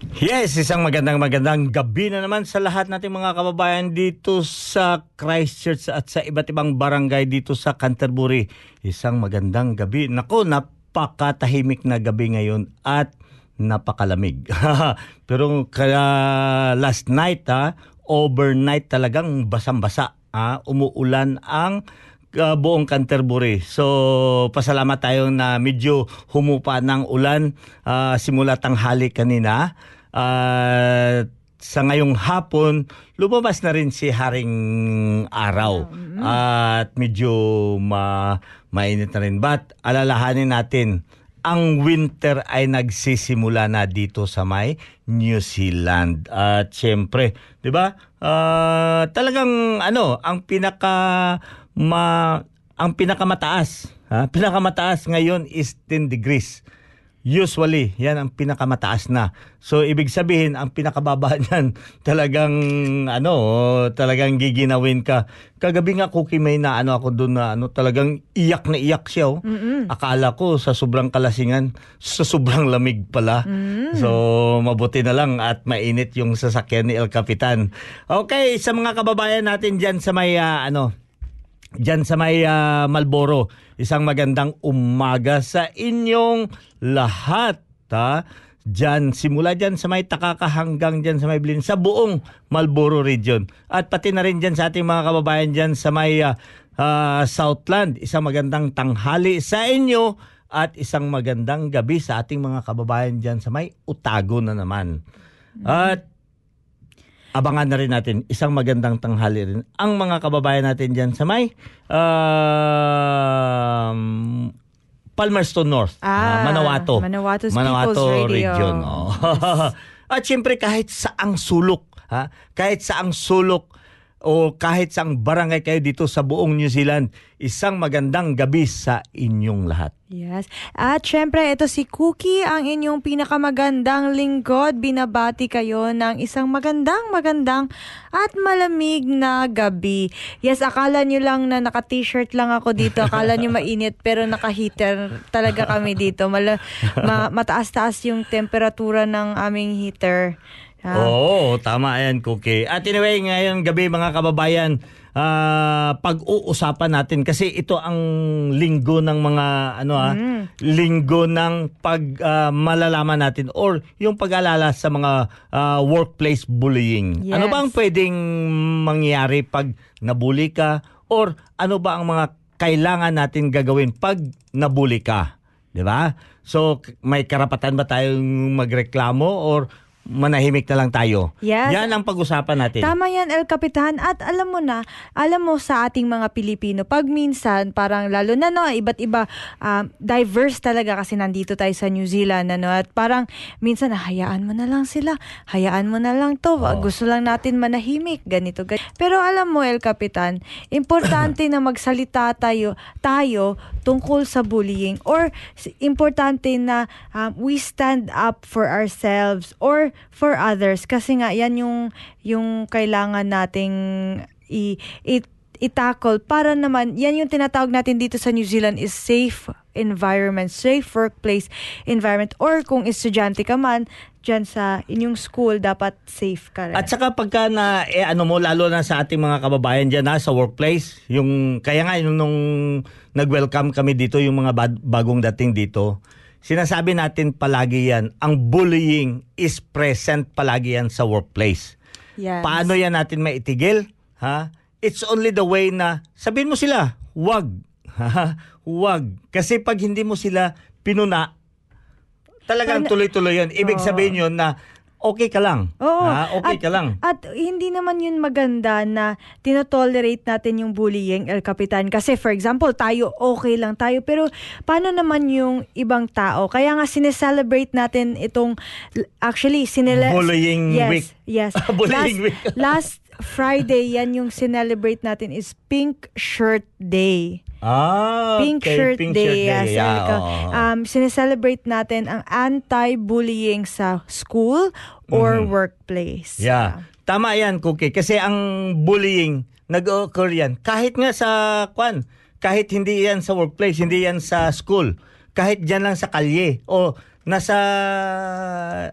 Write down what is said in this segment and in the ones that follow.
Yes, isang magandang magandang gabi na naman sa lahat nating mga kababayan dito sa Christchurch at sa iba't ibang barangay dito sa Canterbury. Isang magandang gabi. Nako, napakatahimik na gabi ngayon at napakalamig. Pero kaya last night ha, overnight talagang basang-basa. Ha? Umuulan ang uh, buong Canterbury. So, pasalamat tayo na medyo humupa ng ulan uh, simula tanghali kanina. Uh, sa ngayong hapon, lumabas na rin si Haring Araw. At medyo ma mainit na rin. But alalahanin natin, ang winter ay nagsisimula na dito sa may New Zealand. At syempre, 'di ba? Uh, talagang ano, ang pinaka ma ang pinakamataas, ha? Pinakamataas ngayon is 10 degrees. Usually, yan ang pinakamataas na. So, ibig sabihin, ang pinakababa niyan, talagang, ano, talagang giginawin ka. Kagabi nga, Cookie, may na, ano ako doon na, ano, talagang iyak na iyak siya. Oh. Akala ko, sa sobrang kalasingan, sa sobrang lamig pala. So, mabuti na lang at mainit yung sasakyan ni El Capitan. Okay, sa mga kababayan natin dyan sa may, ah, ano, Diyan sa may uh, Malboro, isang magandang umaga sa inyong lahat. Ha? Diyan, simula diyan sa may Takaka hanggang diyan sa may Blin, sa buong Malboro region. At pati na rin diyan sa ating mga kababayan diyan sa may uh, uh, Southland. Isang magandang tanghali sa inyo at isang magandang gabi sa ating mga kababayan diyan sa may Utago na naman. At abangan na rin natin isang magandang tanghali rin ang mga kababayan natin dyan sa may um, Palmerston North, Ah, ah, Manawato. Manawato's People's Radio. Region. Oh. At syempre kahit saang sulok, ha? kahit saang sulok o kahit sa barangay kayo dito sa buong New Zealand, isang magandang gabi sa inyong lahat. Yes. At syempre, ito si Cookie, ang inyong pinakamagandang lingkod. Binabati kayo ng isang magandang, magandang at malamig na gabi. Yes, akala nyo lang na naka-t-shirt lang ako dito. Akala nyo mainit, pero naka-heater talaga kami dito. Mala- ma- mataas-taas yung temperatura ng aming heater. Ah, Oo, tama yan, Cookie. At anyway, ngayon gabi mga kababayan, ah, pag-uusapan natin kasi ito ang linggo ng mga ano ah, linggo ng pag ah, malalaman natin or yung pag-alala sa mga ah, workplace bullying. Yes. Ano ba ang pwedeng mangyari pag nabully ka or ano ba ang mga kailangan natin gagawin pag nabully ka? 'Di ba? So may karapatan ba tayong magreklamo or manahimik na lang tayo? Yes. Yan ang pag-usapan natin. Tama yan, El Capitan. At alam mo na, alam mo sa ating mga Pilipino, pag minsan, parang lalo na no, iba't iba, um, diverse talaga kasi nandito tayo sa New Zealand. Ano, at parang minsan, ah, hayaan mo na lang sila. Hayaan mo na lang to. Gusto lang natin manahimik. Ganito, ganito. Pero alam mo, El Capitan, importante na magsalita tayo, tayo tungkol sa bullying or importante na um, we stand up for ourselves or for others kasi nga yan yung yung kailangan nating i, i i-tackle para naman yan yung tinatawag natin dito sa New Zealand is safe environment, safe workplace environment or kung estudyante ka man dyan sa inyong school dapat safe ka rin. At saka pagka na eh, ano mo lalo na sa ating mga kababayan diyan na sa workplace, yung kaya nga yung nung nag-welcome kami dito yung mga bad- bagong dating dito. Sinasabi natin palagi yan, ang bullying is present palagi yan sa workplace. Yes. Paano yan natin maitigil? Ha? It's only the way na sabihin mo sila, wag. wag. Kasi pag hindi mo sila pinuna, talagang tuloy-tuloy yun. Ibig sabihin yun na okay ka lang. Oo. Ha? Okay at, ka lang. At hindi naman yun maganda na tinotolerate natin yung bullying, El Capitan. Kasi for example, tayo okay lang tayo. Pero paano naman yung ibang tao? Kaya nga sineselebrate natin itong, actually, sinele... Bullying yes, week. Yes. Bullying last, week. last Friday, yan yung sinelebrate natin is Pink Shirt Day. Ah, Pink okay. Shirt Pink Day. Shirt yes, Yeah. Um, sineselebrate natin ang anti-bullying sa school or workplace. Mm-hmm. yeah. Tama yan, Cookie. Kasi ang bullying, nag-occur yan. Kahit nga sa, kwan, kahit hindi yan sa workplace, hindi yan sa school, kahit dyan lang sa kalye, o nasa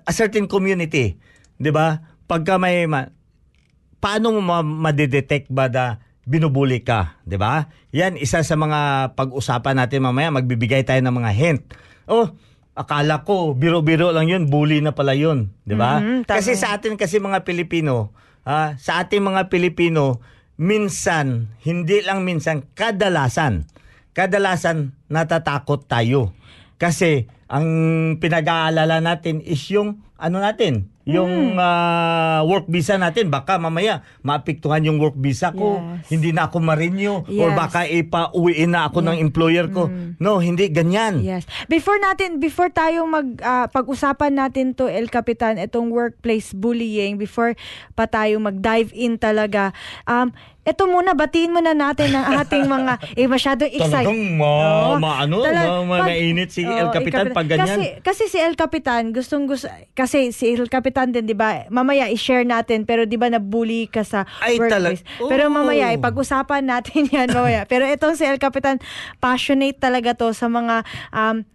a certain community, di ba? Pagka may, ma- paano mo ma- madidetect ba na binubuli ka, 'di ba? Yan isa sa mga pag-usapan natin mamaya, magbibigay tayo ng mga hint. Oh, akala ko biro-biro lang 'yun, bully na pala 'yun, 'di ba? Mhm, tama. kasi sa atin kasi mga Pilipino, ah, sa ating mga Pilipino, minsan, hindi lang minsan, kadalasan, kadalasan natatakot tayo. Kasi ang pinag-aalala natin is yung ano natin, yung Hmm. ah, work visa natin. Baka mamaya maapektuhan yung work visa ko, Yes. hindi na ako marinyo or Yes. Hmm. baka ipa-uwiin na ako ng employer ko. No, hindi ganyan. Yes. Before natin before tayo mag ah, pag-usapan natin to El Capitan itong workplace bullying before pa tayo mag-dive in talaga. Um ito muna batiin muna natin ang ating mga eh masyado excited. Talagang ma- maano, ma- ma- mainit si El Capitan pag ganyan. Kasi kasi si El Capitan gustong gusto kasi si El Capitan din 'di ba? Mamaya i-share natin pero 'di ba na-bully ka sa Ay, workplace. talag- Pero Oh. mamaya ipag-usapan natin 'yan mamaya. pero itong si El Capitan passionate talaga to sa mga um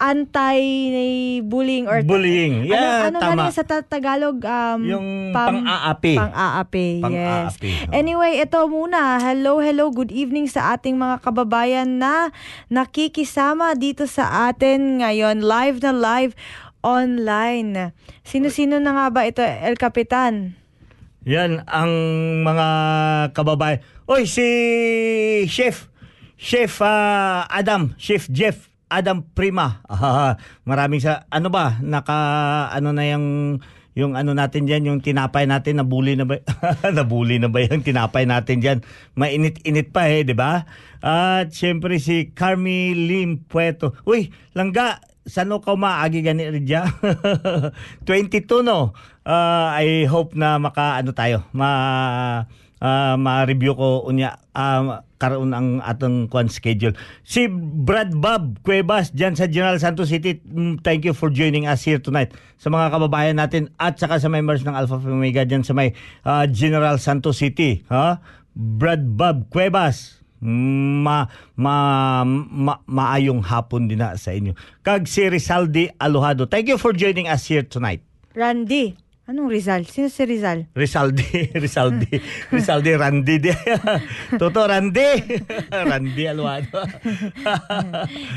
anti-bullying or Bullying. Yeah, ano, ano tama. sa ta- Tagalog um Yung pang-aapi. Pang-aapi, yes. Pang-aapi, oh. Anyway, ito muna. Hello, hello. Good evening sa ating mga kababayan na nakikisama dito sa atin ngayon. Live na live online. Sino-sino na nga ba ito, El Capitan? Yan ang mga kababayan. Oy, si Chef, Chef ah, Adam, Chef Jeff Adam Prima. Ah, maraming sa ano ba naka ano na yung yung ano natin diyan, yung tinapay natin nabuli na ba? nabuli na ba yung tinapay natin diyan? Mainit-init pa eh, 'di ba? At syempre si Carmi Lim Pueto. Uy, langga, sano ka maagi gani ridya? 22 no. Ah, I hope na maka ano tayo, ma ah, ma-review ko unya um, karon ang atong kwan schedule. Si Brad Bob Cuevas dyan sa General Santos City, mm, thank you for joining us here tonight. Sa mga kababayan natin at saka sa members ng Alpha Phi Omega dyan sa may ah, General Santos City. Ha? Brad Bob Cuevas, ma, ma, ma, maayong hapon din na sa inyo. Kag si Rizaldi Alohado, thank you for joining us here tonight. Randy. Anong Rizal? Sino si Rizal? Rizaldi, Rizaldi, Rizaldi, Randy. di- Toto, Randy. Randy Aluado.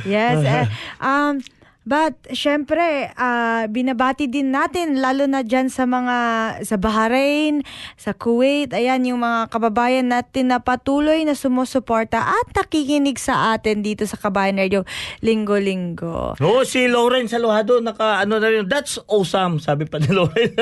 Yes. eh, um, but, syempre, ah, binabati din natin, lalo na dyan sa mga, sa Bahrain, sa Kuwait, ayan, yung mga kababayan natin na patuloy na sumusuporta at nakikinig sa atin dito sa Kabayan Radio linggo-linggo. Oo, si Lawrence Aluado, naka, ano na rin, that's awesome, sabi pa ni Lawrence.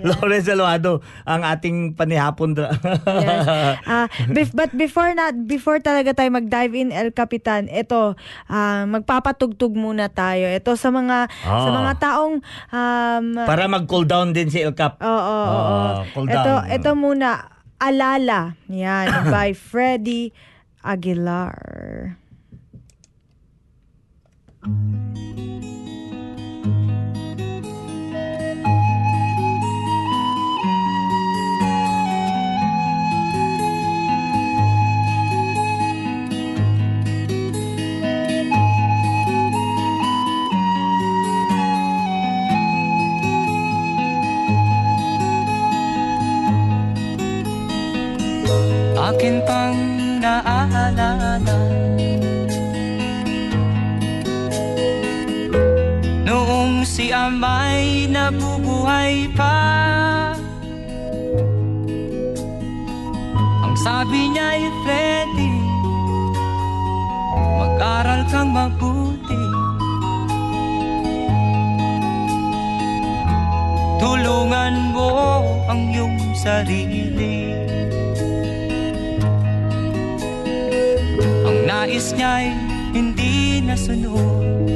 Lawrence Aluado, ang ating panihapon. Yes. Ah, bef- but before na before talaga tayo mag-dive in El Capitan, ito ah, magpapatugtog muna tayo. Ito sa mga sa Ah. mga taong um Para mag-cool down din si El Cap. Oo, oo, oo. Ah, cool Ito down. ito muna Alala. Yan by Freddie Aguilar. Akin pang naaalala Noong si amay nabubuhay pa Ang sabi niya ay Freddy Mag-aral kang mabuti. Tulungan mo ang iyong sarili nais niya'y hindi nasunod.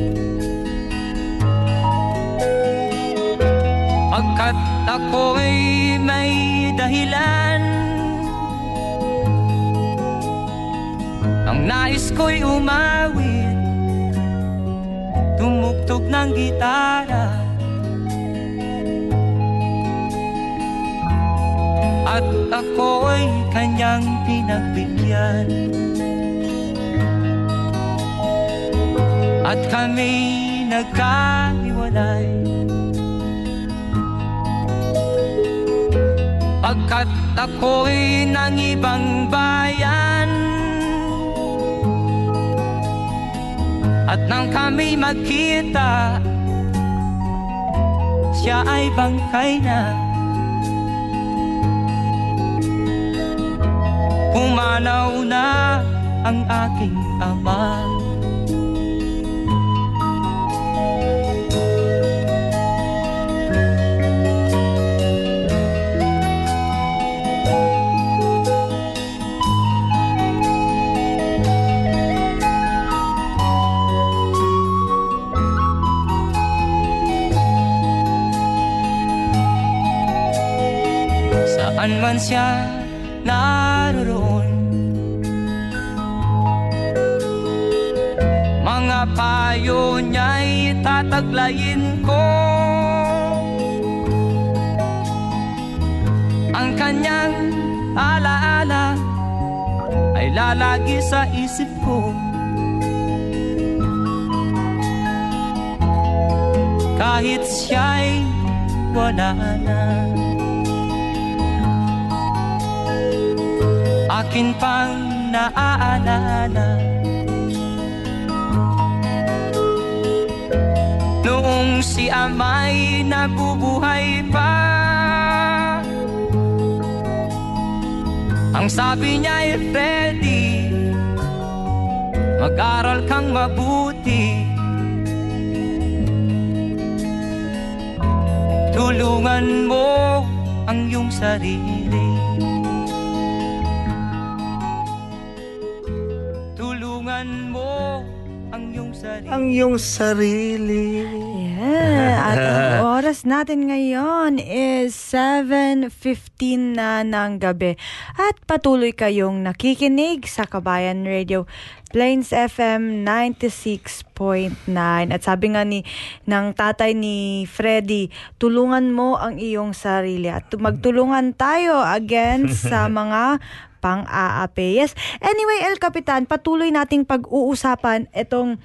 Pagkat ako'y may dahilan Ang nais ko'y umawit Tumugtog ng gitara. At ako'y kanyang pinagbigyan At kami nagkahiwalay. Pagkat ako'y ng ibang bayan. At nang kami magkita Siya ay bangkay na. Pumanaw na ang aking ama man siya naroon Mga payo niya'y tataglayin ko. Ang kanyang alaala ay lalagi sa isip ko. Kahit siya'y wala na akin pang naaalala. Noong si amay nabubuhay pa Ang sabi niya ay Freddy Mag-aral kang mabuti. Tulungan mo ang iyong sarili Tulungan mo ang iyong sarili ang iyong sarili. Yeah, at ang oras natin ngayon is 7.15 na ng gabi. At patuloy kayong nakikinig sa Kabayan Radio Plains FM 96.9. At sabi nga ni ng tatay ni Freddy, tulungan mo ang iyong sarili at magtulungan tayo against sa mga pang-aapi. Yes. Anyway, El Capitan, patuloy nating pag-uusapan itong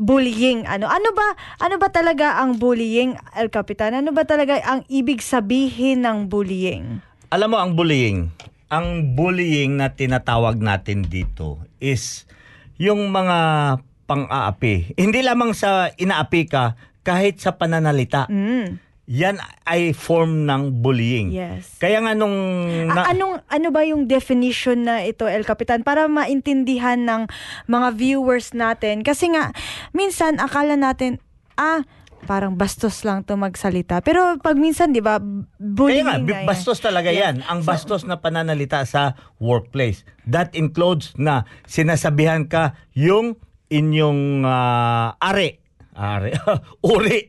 bullying. Ano ano ba ano ba talaga ang bullying, El Capitan? Ano ba talaga ang ibig sabihin ng bullying? Alam mo ang bullying, ang bullying na tinatawag natin dito is yung mga pang-aapi. Hindi lamang sa inaapi ka, kahit sa pananalita. Mm. Yan ay form ng bullying. Yes. Kaya nga nung... A- anong ano ba yung definition na ito El Capitan para maintindihan ng mga viewers natin kasi nga minsan akala natin ah parang bastos lang to magsalita. Pero pag minsan 'di ba Kaya bullying nga, na yan. bastos talaga Yeah. yan. Ang bastos na pananalita sa workplace. That includes na sinasabihan ka yung inyong ah, are. Are. uri.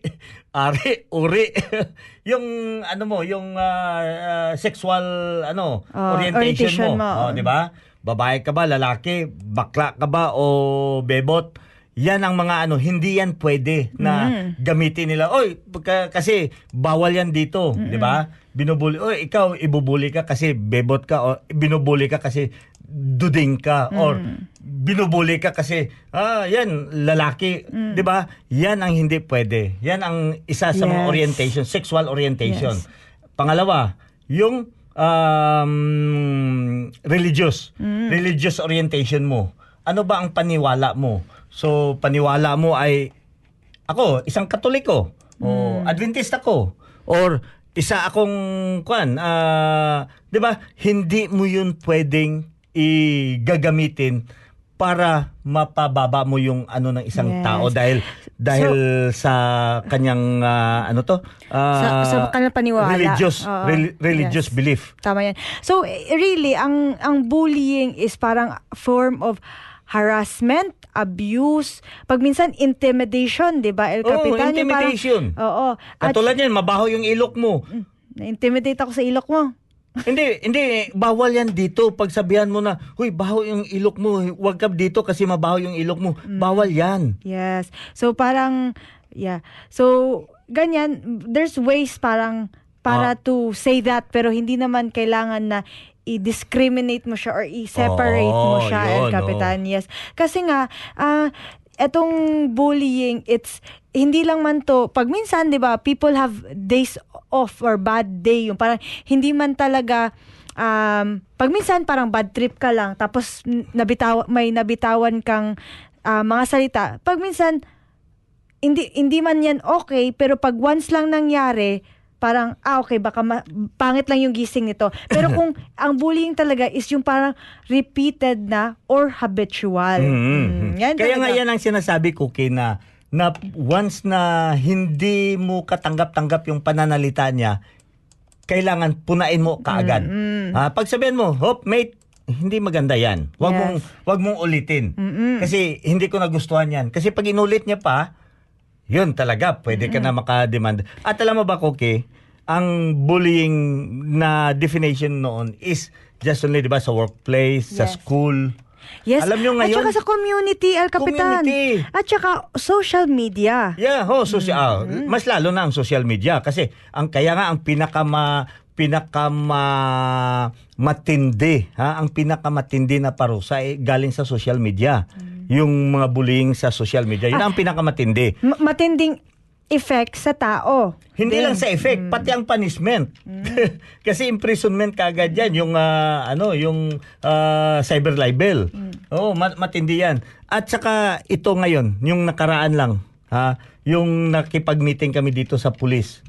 Are. Uri. yung ano mo, yung ah, ah, sexual ano, Oh, orientation, orientation mo. mo. Oh, 'di ba? Babae ka ba, lalaki, bakla ka ba o bebot? Yan ang mga ano, hindi yan pwede na Mm. gamitin nila. Oy, pagka- kasi bawal yan dito, 'di ba? Binubuli, oy, ikaw ibubuli ka kasi bebot ka o binubuli ka kasi duding ka or binubuli ka kasi ah yan lalaki, 'di ba? Yan ang hindi pwede. Yan ang isa sa mga Yes. orientation, sexual orientation. Yes. Pangalawa, yung um, religious, religious orientation mo. Ano ba ang paniwala mo? So, paniwala mo ay ako, isang katoliko o adventist ako or isa akong kwan, ah, 'di ba? Hindi mo 'yun pwedeng igagamitin para mapababa mo yung ano ng isang Yes. tao dahil dahil sa kanyang ah, ano to Ah, Sa- sa kanyang paniwala. religious Oo. rel- religious Yes. belief Tama yan. So, really, ang ang bullying is parang form of harassment, abuse, pag minsan intimidation, 'di ba? El Capitan, parang- intimidation. Oo. At katulad yan mabaho yung ilok mo na-intimidate ako sa ilok mo. Hindi hindi bawal yan dito pag sabihan mo na huy baho yung ilok mo huwag ka dito kasi mabaho yung ilok mo Mm. bawal yan Yes. So parang yeah. So ganyan there's ways parang para Ah. to say that pero hindi naman kailangan na i-discriminate mo siya or i-separate mo Oo, siya, El Oh, yun, Capitan. Yes. Kasi nga ah etong bullying, it's hindi lang man to, pag minsan, di ba, people have days off or bad day, yung parang hindi man talaga, um, pag minsan parang bad trip ka lang, tapos nabitaw, may nabitawan kang ah, mga salita, pag minsan, hindi hindi man yan okay, pero pag once lang nangyari, parang, ah, okay, baka ma- pangit lang yung gising nito. Pero kung ang bullying talaga is yung parang repeated na or habitual. Mm, yan Kaya nga talaga. yan ang sinasabi ko kay na na once na hindi mo katanggap-tanggap yung pananalita niya, kailangan punain mo kaagad. Ah, pag sabihin mo, "Hop, mate, hindi maganda 'yan. Wag Yes. mong wag mong ulitin." Kasi hindi ko nagustuhan 'yan. Kasi pag inulit niya pa, yun talaga, pwede ka na makademand. At alam mo ba, Koke, ang bullying na definition noon is just only, di ba, sa workplace, sa Yes. school. Yes. Alam nyo ngayon, At saka sa community, El Capitan. Community. At saka social media. Yeah, ho, social. Mas lalo na ang social media kasi ang kaya nga ang pinakama pinakama matindi, ha? Ang pinakamatindi na parusa ay galing sa social media. Yung mga bullying sa social media, yun ang pinakamatindi. M- matinding effect sa tao. Hindi Din. lang sa effect, pati ang punishment. Kasi imprisonment kagad yan, yung ah, ano, yung ah, cyber libel. Oo, ma- matindi yan. At saka ito ngayon, yung nakaraan lang, ha, yung nakipag-meeting kami dito sa pulis.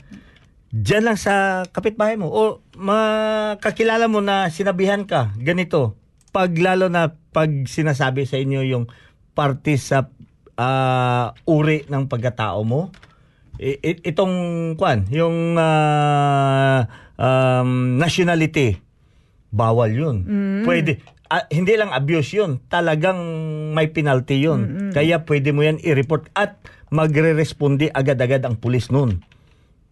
Diyan lang sa kapitbahay mo o makakilala mo na sinabihan ka ganito. Pag lalo na pag sinasabi sa inyo yung parte sa ah, uri ng pagkatao mo, I- i- itong kwan, yung ah, um, nationality. bawal yun. Pwede. ah, hindi lang abuse yun. Talagang may penalty yun. Kaya pwede mo yan i-report at magre-responde agad-agad ang pulis nun.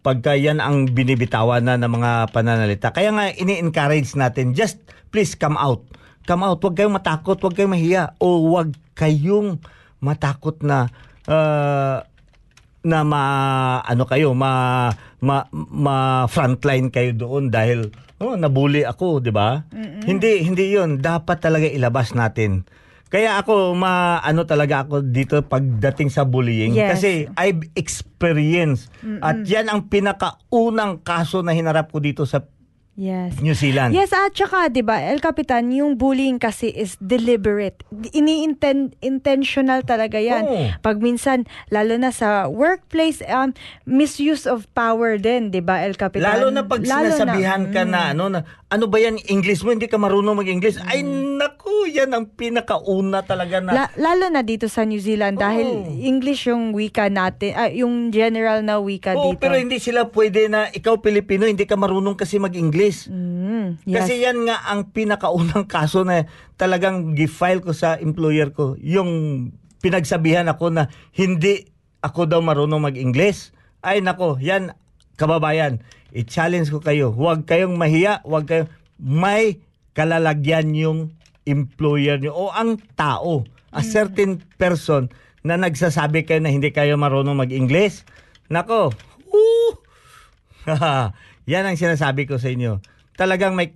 Pagka yan ang binibitawan na ng mga pananalita. Kaya nga ini-encourage natin, just please come out. Come out. Huwag kayong matakot, huwag kayong mahiya. O huwag kayong matakot na ah, na ma ano kayo ma ma, ma frontline kayo doon dahil oh nabully ako, 'di ba? Hindi hindi 'yon, dapat talaga ilabas natin. Kaya ako ma ano talaga ako dito pagdating sa bullying Yes. kasi I've experienced at 'yan ang pinakaunang kaso na hinarap ko dito sa Yes. New Zealand. Yes, at saka, di ba, El Capitan, yung bullying kasi is deliberate. Ini-inten- intentional talaga yan. Oo. Pag minsan, lalo na sa workplace, um, misuse of power din, di ba, El Capitan? Lalo na pag Lalo sinasabihan ka mm. na ano na ano ba yan English mo hindi ka marunong mag-English. Ay naku, yan ang pinakauna talaga na La- lalo na dito sa New Zealand dahil Oo. English yung wika natin, ah, yung general na wika Oo, dito. pero hindi sila pwede na ikaw Pilipino hindi ka marunong kasi mag-English. Mm, yes. Kasi yan nga ang pinakaunang kaso na talagang gi-file ko sa employer ko. Yung pinagsabihan ako na hindi ako daw marunong mag-English. Ay nako, yan kababayan. I-challenge ko kayo. Huwag kayong mahiya, huwag kayong may kalalagyan yung employer nyo o ang tao, a certain person na nagsasabi kayo na hindi kayo marunong mag-English. Nako, woo! yan ang sinasabi ko sa inyo. Talagang may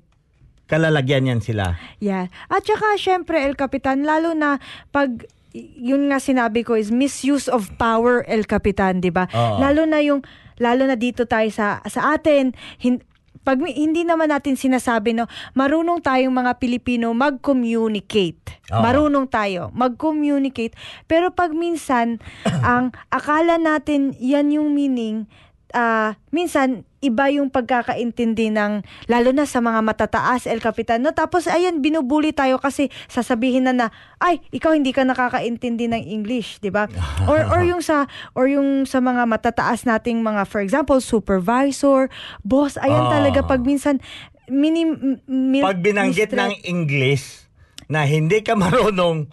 kalalagyan yan sila. Yeah. At saka, syempre, El Capitan, lalo na pag yun nga sinabi ko is misuse of power El Capitan, 'di ba? Lalo na yung lalo na dito tayo sa sa atin hin, pag hindi naman natin sinasabi no, marunong tayong mga Pilipino mag-communicate. Oo. Marunong tayo mag-communicate. Pero pag minsan ang akala natin yan yung meaning ah, minsan iba yung pagkakaintindi ng lalo na sa mga matataas El Capitan no tapos ayan binubuli tayo kasi sasabihin na na ay ikaw hindi ka nakakaintindi ng English di ba or or yung sa or yung sa mga matataas nating mga for example supervisor boss ayan Ah. talaga pag minsan minim mi- Pag binanggit ng English na hindi ka marunong,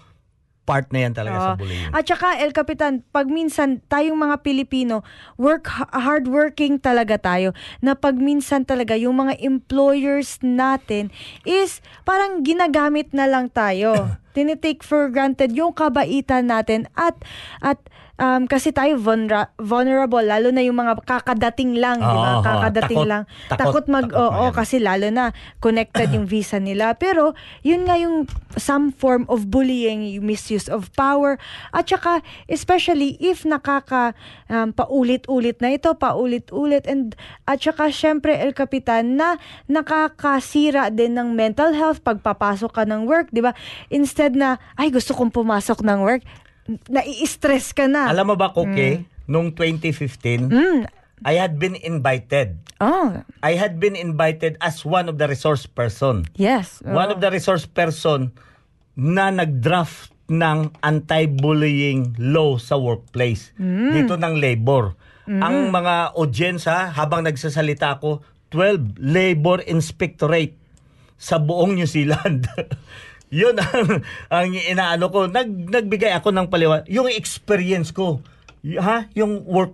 part na yan talaga sa Oo. bullying. At saka, El Capitan, pag minsan tayong mga Pilipino, work hardworking talaga tayo, na pag minsan talaga yung mga employers natin is parang ginagamit na lang tayo. Tinitake for granted yung kabaitan natin at at um, kasi tayo vulnera- vulnerable lalo na yung mga kakadating lang, di ba? Oo, oo. Kakadating Takot, lang. takot, Takot mag takot oo, mag- kasi lalo na connected yung visa nila. Pero yun nga yung some form of bullying, yung misuse of power at saka especially if nakaka um, paulit-ulit na ito, paulit-ulit and at saka syempre El Capitan na nakakasira din ng mental health pagpapasok ka ng work, 'di ba? Instead na ay gusto kong pumasok ng work, nai-stress ka na. Alam mo ba, Koke, nung 2015, Mm. I had been invited. Oh, I had been invited as one of the resource person. yes. One of the resource person na nag-draft ng anti-bullying law sa workplace. Dito ng labor. Ang mga audience ha, habang nagsasalita ako, 12 labor inspectorate sa buong New Zealand. Yun ang, ang inaano ko. Nag, nagbigay ako ng paliwanag. Yung experience ko, y- ha? Yung work,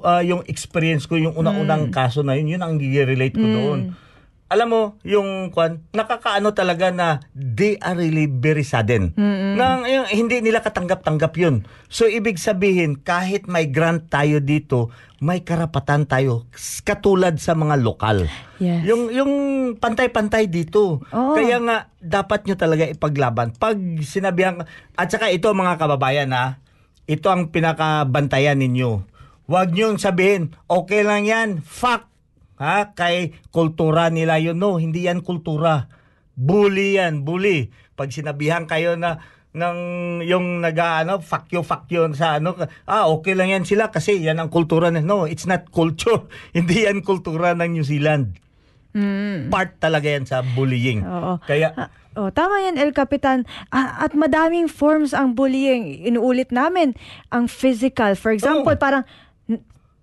ah, yung experience ko, yung unang-unang kaso na yun, yun ang i-relate ko doon. Alam mo, yung kwan, nakakaano talaga na they are really very sudden. Na yung, hindi nila katanggap-tanggap yun. So, ibig sabihin, kahit may grant tayo dito, may karapatan tayo katulad sa mga lokal. Yes. Yung yung pantay-pantay dito. Oo. Kaya nga dapat nyo talaga ipaglaban. Pag sinabihan at saka ito mga kababayan ha, ito ang pinakabantayan ninyo. Huwag nyo sabihin, okay lang yan, fuck. Ha? Kay kultura nila yun. No, hindi yan kultura. Bully yan, bully. Pag sinabihan kayo na ng yung nag-ano fuck you fuck you sa ano ah okay lang yan sila kasi yan ang kultura na no it's not culture hindi yan kultura ng New Zealand part talaga yan sa bullying Oo. kaya Ah, oh, tama yan, El Capitan. Ah, at madaming forms ang bullying. Inuulit namin ang physical. For example, Oo. parang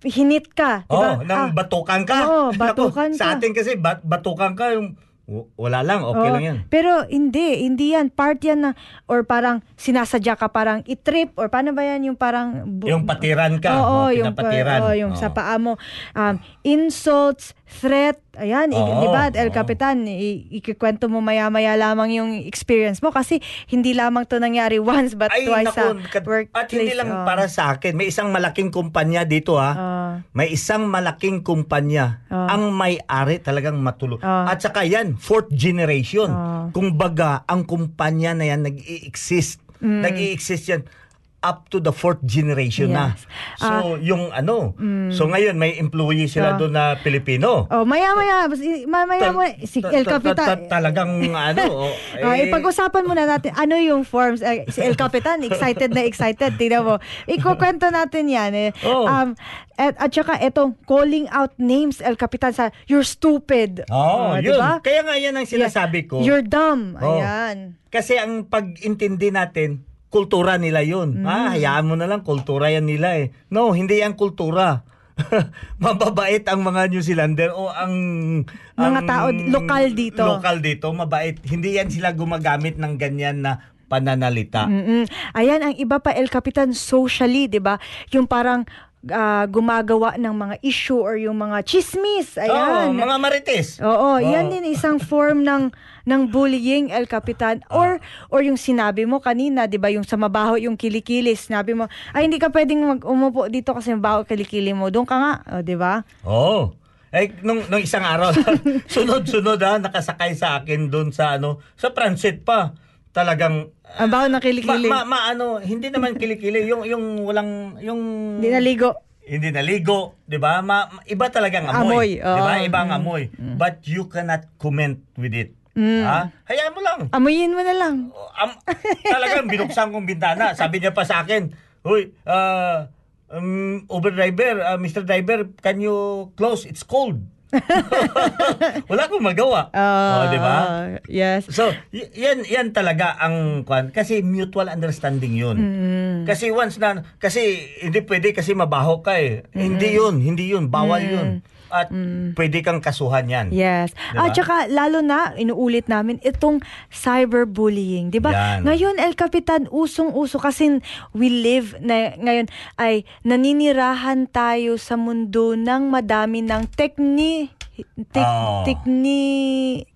hinit ka. Oh, Diba? nang Ah, batukan ka. Oo, Naku, batukan Sa ka. atin kasi bat- batukan ka yung wala lang, okay Oo. lang yan. Pero hindi, hindi yan. Part yan na, or parang sinasadya ka parang itrip, or paano ba yan yung parang... bu- Yung patiran ka, Oo, oh, yung, pa- pinapatiran. oo, yung sa Oo. paa mo. Um, insults, threat, ayan, Oo, di ba, El oo. Capitan, i- ikikwento mo maya-maya lamang yung experience mo kasi hindi lamang to nangyari once but Ay, twice sa naku, kat- workplace. at hindi lang Oo. para sa akin. May isang malaking kumpanya dito ha. Oo. May isang malaking kumpanya Oh. ang may-ari talagang matulo. Oh. At saka yan, fourth generation. Oh. Kung baga, ang kumpanya na yan nag-i-exist. Mm. Nag-i-exist yan up to the fourth generation na. Yes. So, yung ano, so ngayon may employee sila Ah. doon na Pilipino. Oh, maya-maya, maya-maya mo, si Ta- El ta- ta- Capitan. ta- Talagang ano, oh, Oh, eh, ipag-usapan muna natin ano yung forms. Eh, si El Capitan, excited na excited. Tingnan mo. Ikukwento natin yan. Eh. Oh. Um, at, at saka itong calling out names, El Capitan, sa you're stupid. Oh, Oh, yun. diba? Kaya nga yan ang sinasabi ko. You're dumb. Oh. Ayan. Kasi ang pag-intindi natin, kultura nila yun. Mm. Ah, hayaan mo na lang, kultura yan nila eh. No, hindi yan kultura. mababait ang mga New Zealander o ang Mga ang tao lokal dito. Lokal dito, mabait. Hindi yan sila gumagamit ng ganyan na pananalita. Mm-mm. Ayan, ang iba pa, El Capitan, socially, di ba? Yung parang ah, gumagawa ng mga issue or yung mga chismis. Oo, Ayan. mga marites. Oo, yan Oo. din isang form ng ng bullying El Capitan or or yung sinabi mo kanina, 'di ba, yung sa mabaho yung kilikili, sinabi mo, ay hindi ka pwedeng mag umupo dito kasi mabaho kilikili mo. Doon ka nga, oh, 'di ba? Oo. Eh, nung, nung isang araw, sunod-sunod ha, nakasakay sa akin doon sa ano, sa transit pa. Talagang Ang baho ng kilikili. Ma, ma, ma- ano, hindi naman kilikili, yung yung walang yung Hindi naligo. hindi naligo, 'di ba? Ma, iba talagang amoy, Amoy, 'di ba? Iba ang amoy. But you cannot comment with it. Ha? Hayaan mo lang. Amuyin mo na lang. Am, talagang binuksan kong bintana. Sabi niya pa sa akin, "Hoy, uh, um, Uber driver, uh, Mr. Driver, can you close? It's cold." Wala akong magawa. oh, 'di ba? Yes. So, y- yan yan talaga ang kwan kasi mutual understanding 'yun. Kasi once na kasi hindi pwede kasi mabaho ka eh. Hindi 'yun, hindi 'yun, bawal 'yun. At pwede kang kasuhan 'yan. Yes. Diba? At saka lalo na inuulit namin itong cyberbullying, 'di ba? Yan. Ngayon El Capitan usong-uso kasi we live na ngayon ay naninirahan tayo sa mundo ng madami ng tekni tek, Oo. tekni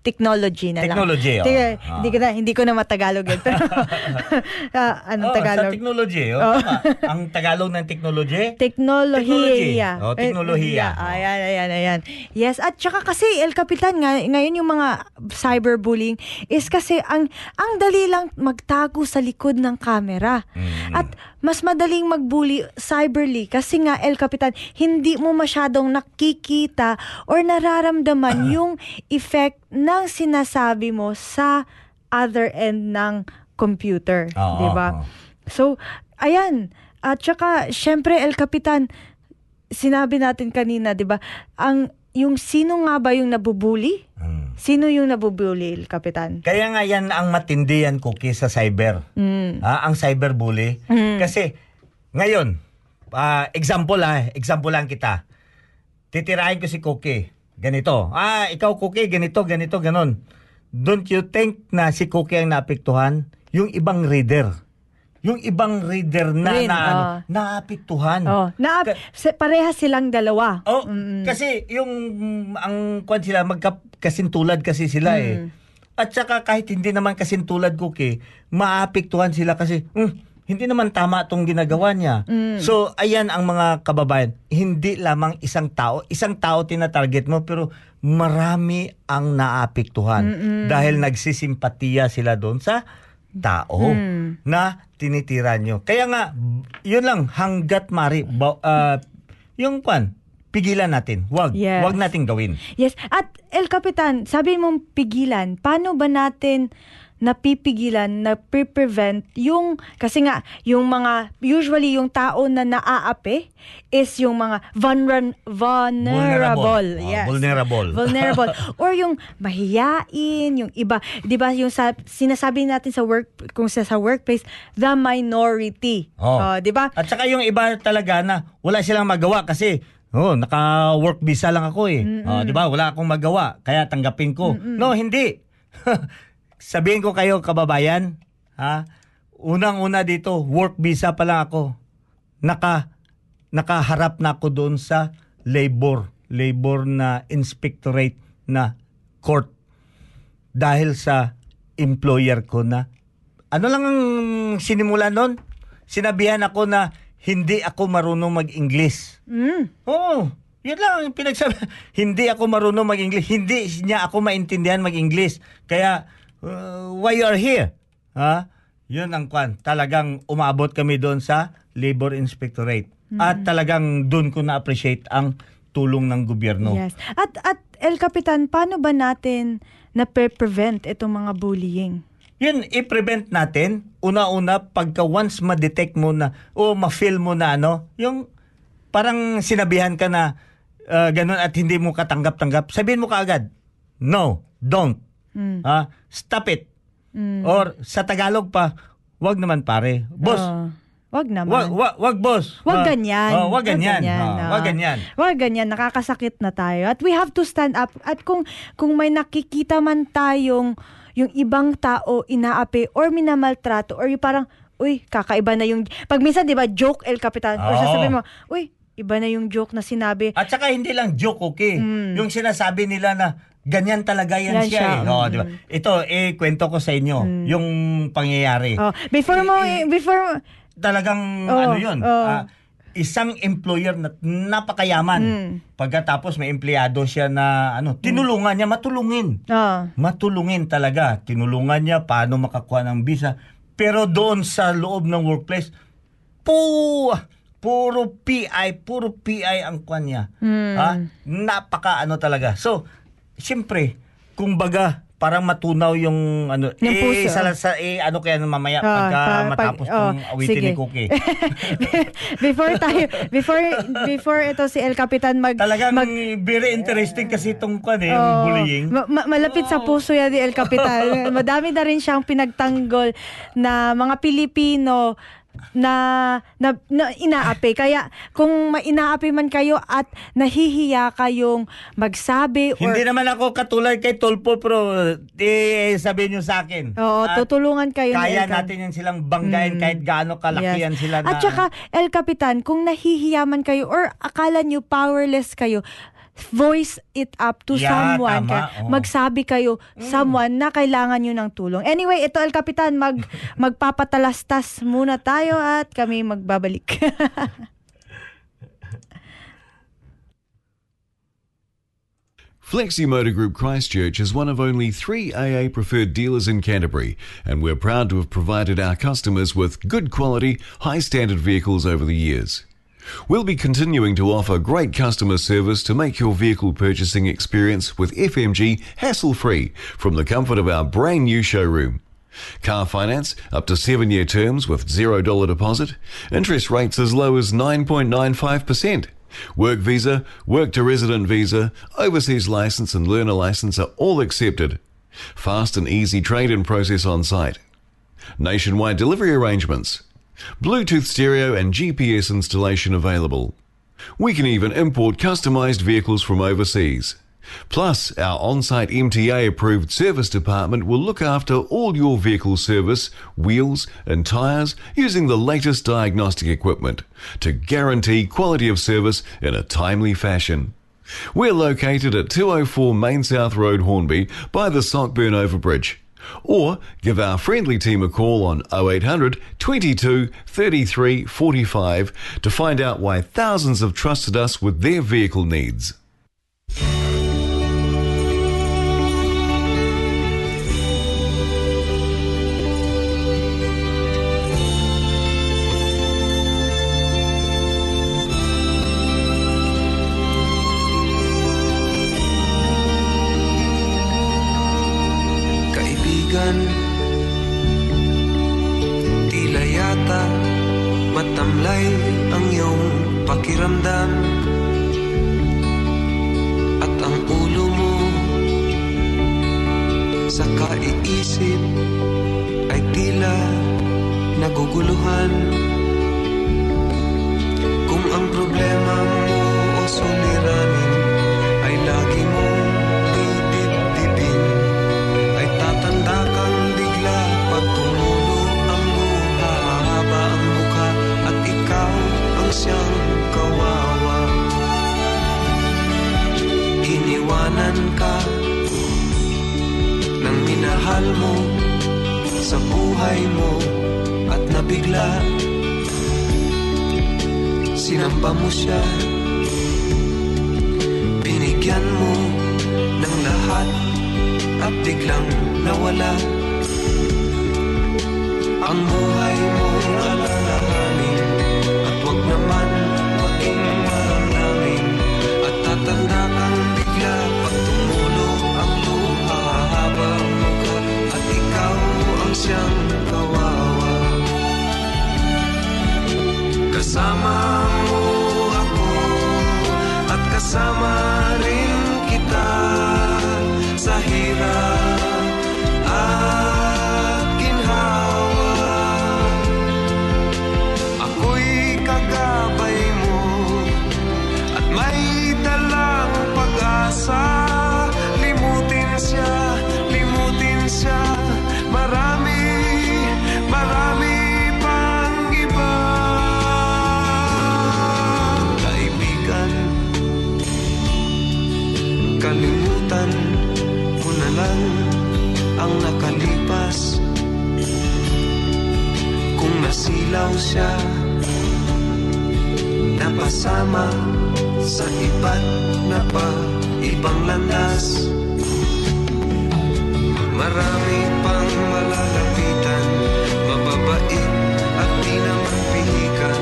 technology na lang. Technology, oh. Teka, Ah. hindi ko na hindi ko na matagalog yun. Pero ah, anong Oh, Tagalog? Sa technology, oh, Oh. tama. ang Tagalog ng technology? Teknolohiya. Technology. Oh, teknolohiya. Eh, Ayan, ayan, ayan. Yes, at saka kasi El Capitan nga, ngayon yung mga cyberbullying is kasi ang ang dali lang magtago sa likod ng camera. Mm. At mas madaling magbully cyberly kasi nga El Capitan, hindi mo masyadong nakikita or nararamdaman yung effect ng sinasabi mo sa other end ng computer, Oo, 'di ba? oo. So, ayan. At saka, syempre, El Capitan, sinabi natin kanina, di ba, ang, yung sino nga ba yung nabubuli? Hmm. Sino yung nabubuli, El Capitan? Kaya nga yan ang matindi yan, Cookie, sa cyber. Mm. Ah, ang cyberbully. Kasi, ngayon, ah, example ah, example lang kita. Titirahin ko si Cookie. Ganito. Ah, ikaw Cookie, ganito, ganito, ganon. Don't you think na si Cookie ang naapektuhan? Yung ibang reader. Yung ibang reader na, Rin, na ano, oh. naapektuhan. Oh, na, Ka- pareha silang dalawa. Oh, kasi yung mm, ang kwan sila magkasintulad kasi sila eh. At saka kahit hindi naman kasintulad Cookie, maapektuhan sila kasi "Hmm, hindi naman tama tong ginagawa niya. So ayan ang mga kababayan, hindi lamang isang tao, isang tao tina-target mo pero marami ang naapektuhan dahil nagsisimpatiya sila doon sa tao na tinitira nyo. Kaya nga, yun lang, hanggat mari, ba- ah, yung kwan, pigilan natin. Wag, Yes. wag natin gawin. Yes. At El Capitan, sabi mong pigilan, paano ba natin napipigilan, na prevent yung, kasi nga, yung mga, usually yung tao na naaapi is yung mga vulner, vulnerable. Vulnerable. Ah, Yes. vulnerable. Vulnerable. Or yung mahiyain, yung iba, di ba yung sa, sinasabi natin sa work, kung sa, sa workplace, the minority. Oh. Oh, di ba? At saka yung iba talaga na wala silang magawa kasi Oh, naka-work visa lang ako eh. Oh, 'di ba? Wala akong magawa, kaya tanggapin ko. No, hindi. Sabihin ko kayo kababayan, ha? Unang-una dito, work visa pa lang ako. Naka nakaharap na ako doon sa labor, labor na inspectorate na court dahil sa employer ko na ano lang ang sinimula noon? Sinabihan ako na hindi ako marunong mag-English. Mm. Oo. Yan lang ang pinagsabi. hindi ako marunong mag-English. Hindi niya ako maintindihan mag-English. Kaya, uh, why you are here? Ha? Yun ang kwan. Talagang umabot kami doon sa Labor Inspectorate. At talagang doon ko na-appreciate ang tulong ng gobyerno. Yes. At at El Capitan, paano ba natin na prevent itong mga bullying? Yun, i-prevent natin. Una-una, pagka once ma-detect mo na, o ma-feel mo na, ano, yung parang sinabihan ka na uh, ganun at hindi mo katanggap-tanggap, sabihin mo kaagad, no, don't. Ah, stop it. Or sa Tagalog pa, wag naman pare. Boss, Oh, wag naman. wag, wag, wag boss. Wag ganyan. oh, wag ganyan. Ah, ah. wag ganyan. Wag ganyan. Nakakasakit na tayo. At we have to stand up. At kung kung may nakikita man tayong yung ibang tao inaapi or minamaltrato or yung parang, uy, kakaiba na yung... Pag minsan, di ba, joke El Capitan. Or Oo. sasabihin mo, uy, iba na yung joke na sinabi. At saka hindi lang joke, okay? Mm. Yung sinasabi nila na ganyan talaga yan, Yan siya. siya, eh. Oo, mm. di ba? Ito, eh, kwento ko sa inyo. Yung pangyayari. Oh, before mo, before... Talagang, Oo, ano yun, oo. ah, isang employer na napakayaman. Mm. Pagkatapos may empleyado siya na, ano, tinulungan niya matulungin. Oh, Matulungin talaga. Tinulungan niya paano makakuha ng visa. Pero doon sa loob ng workplace, pu puro PI, puro PI ang kwan niya. Ha? Napaka ano talaga. So, siyempre, kumbaga, parang matunaw yung ano Yung eh, puso. sa, sa eh, ano kaya mamaya Oh, pagka pa- pag- matapos oh, awitin sige. ni Cookie. before tayo, before, before ito si El Capitan mag... Talagang mag very interesting kasi itong kwan eh, yung Oo. bullying. Ma- ma- malapit sa puso yan ni El Capitan. Madami na rin siyang pinagtanggol na mga Pilipino na, na, na inaapi. Kaya kung ma- inaapi man kayo at nahihiya kayong magsabi or Hindi naman ako katulad kay Tolpo pero eh, sabihin nyo sa akin. Oo, At tutulungan kayo ni Kaya Cap- natin yan silang banggain Mm. kahit gaano kalakihan Yes. sila na. At saka, El Capitan, kung nahihiya man kayo or akala nyo powerless kayo, voice it up to Yeah, someone. tama. Kaya Oo. Magsabi kayo, mm. someone na kailangan nyo ng tulong. Anyway, ito El Capitan, mag, magpapatalastas muna tayo at kami magbabalik. Flexi Motor Group Christchurch is one of only three AA preferred dealers in Canterbury, and we're proud to have provided our customers with good quality, high standard vehicles over the years. We'll be continuing to offer great customer service to make your vehicle purchasing experience with FMG hassle free from the comfort of our brand new showroom. Car finance up to seven year terms with $0 deposit, interest rates as low as 9.95%. Work visa, work to resident visa, overseas license, and learner license are all accepted. Fast and easy trade in process on site. Nationwide delivery arrangements. Bluetooth stereo and GPS installation available. We can even import customized vehicles from overseas. Plus, our on site MTA approved service department will look after all your vehicle service, wheels, and tyres using the latest diagnostic equipment to guarantee quality of service in a timely fashion. We're located at 204 Main South Road, Hornby, by the Sockburn Overbridge. Or give our friendly team a call on 0800 22 33 45 to find out why thousands have trusted us with their vehicle needs. Buhay mo at nabigla. Sinamba mo siya. Binigyan mo ng lahat at biglang nawala. Ang buhay siya. Napasama sa iba't na pa ibang landas. Marami pang malalapitan mababait at di naman pihikan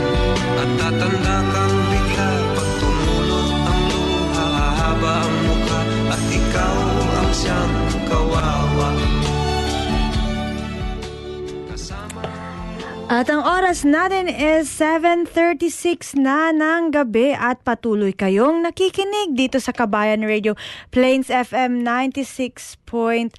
at tatanda kang At ang oras natin is 7.36 na ng gabi at patuloy kayong nakikinig dito sa Kabayan Radio Plains FM 96.9.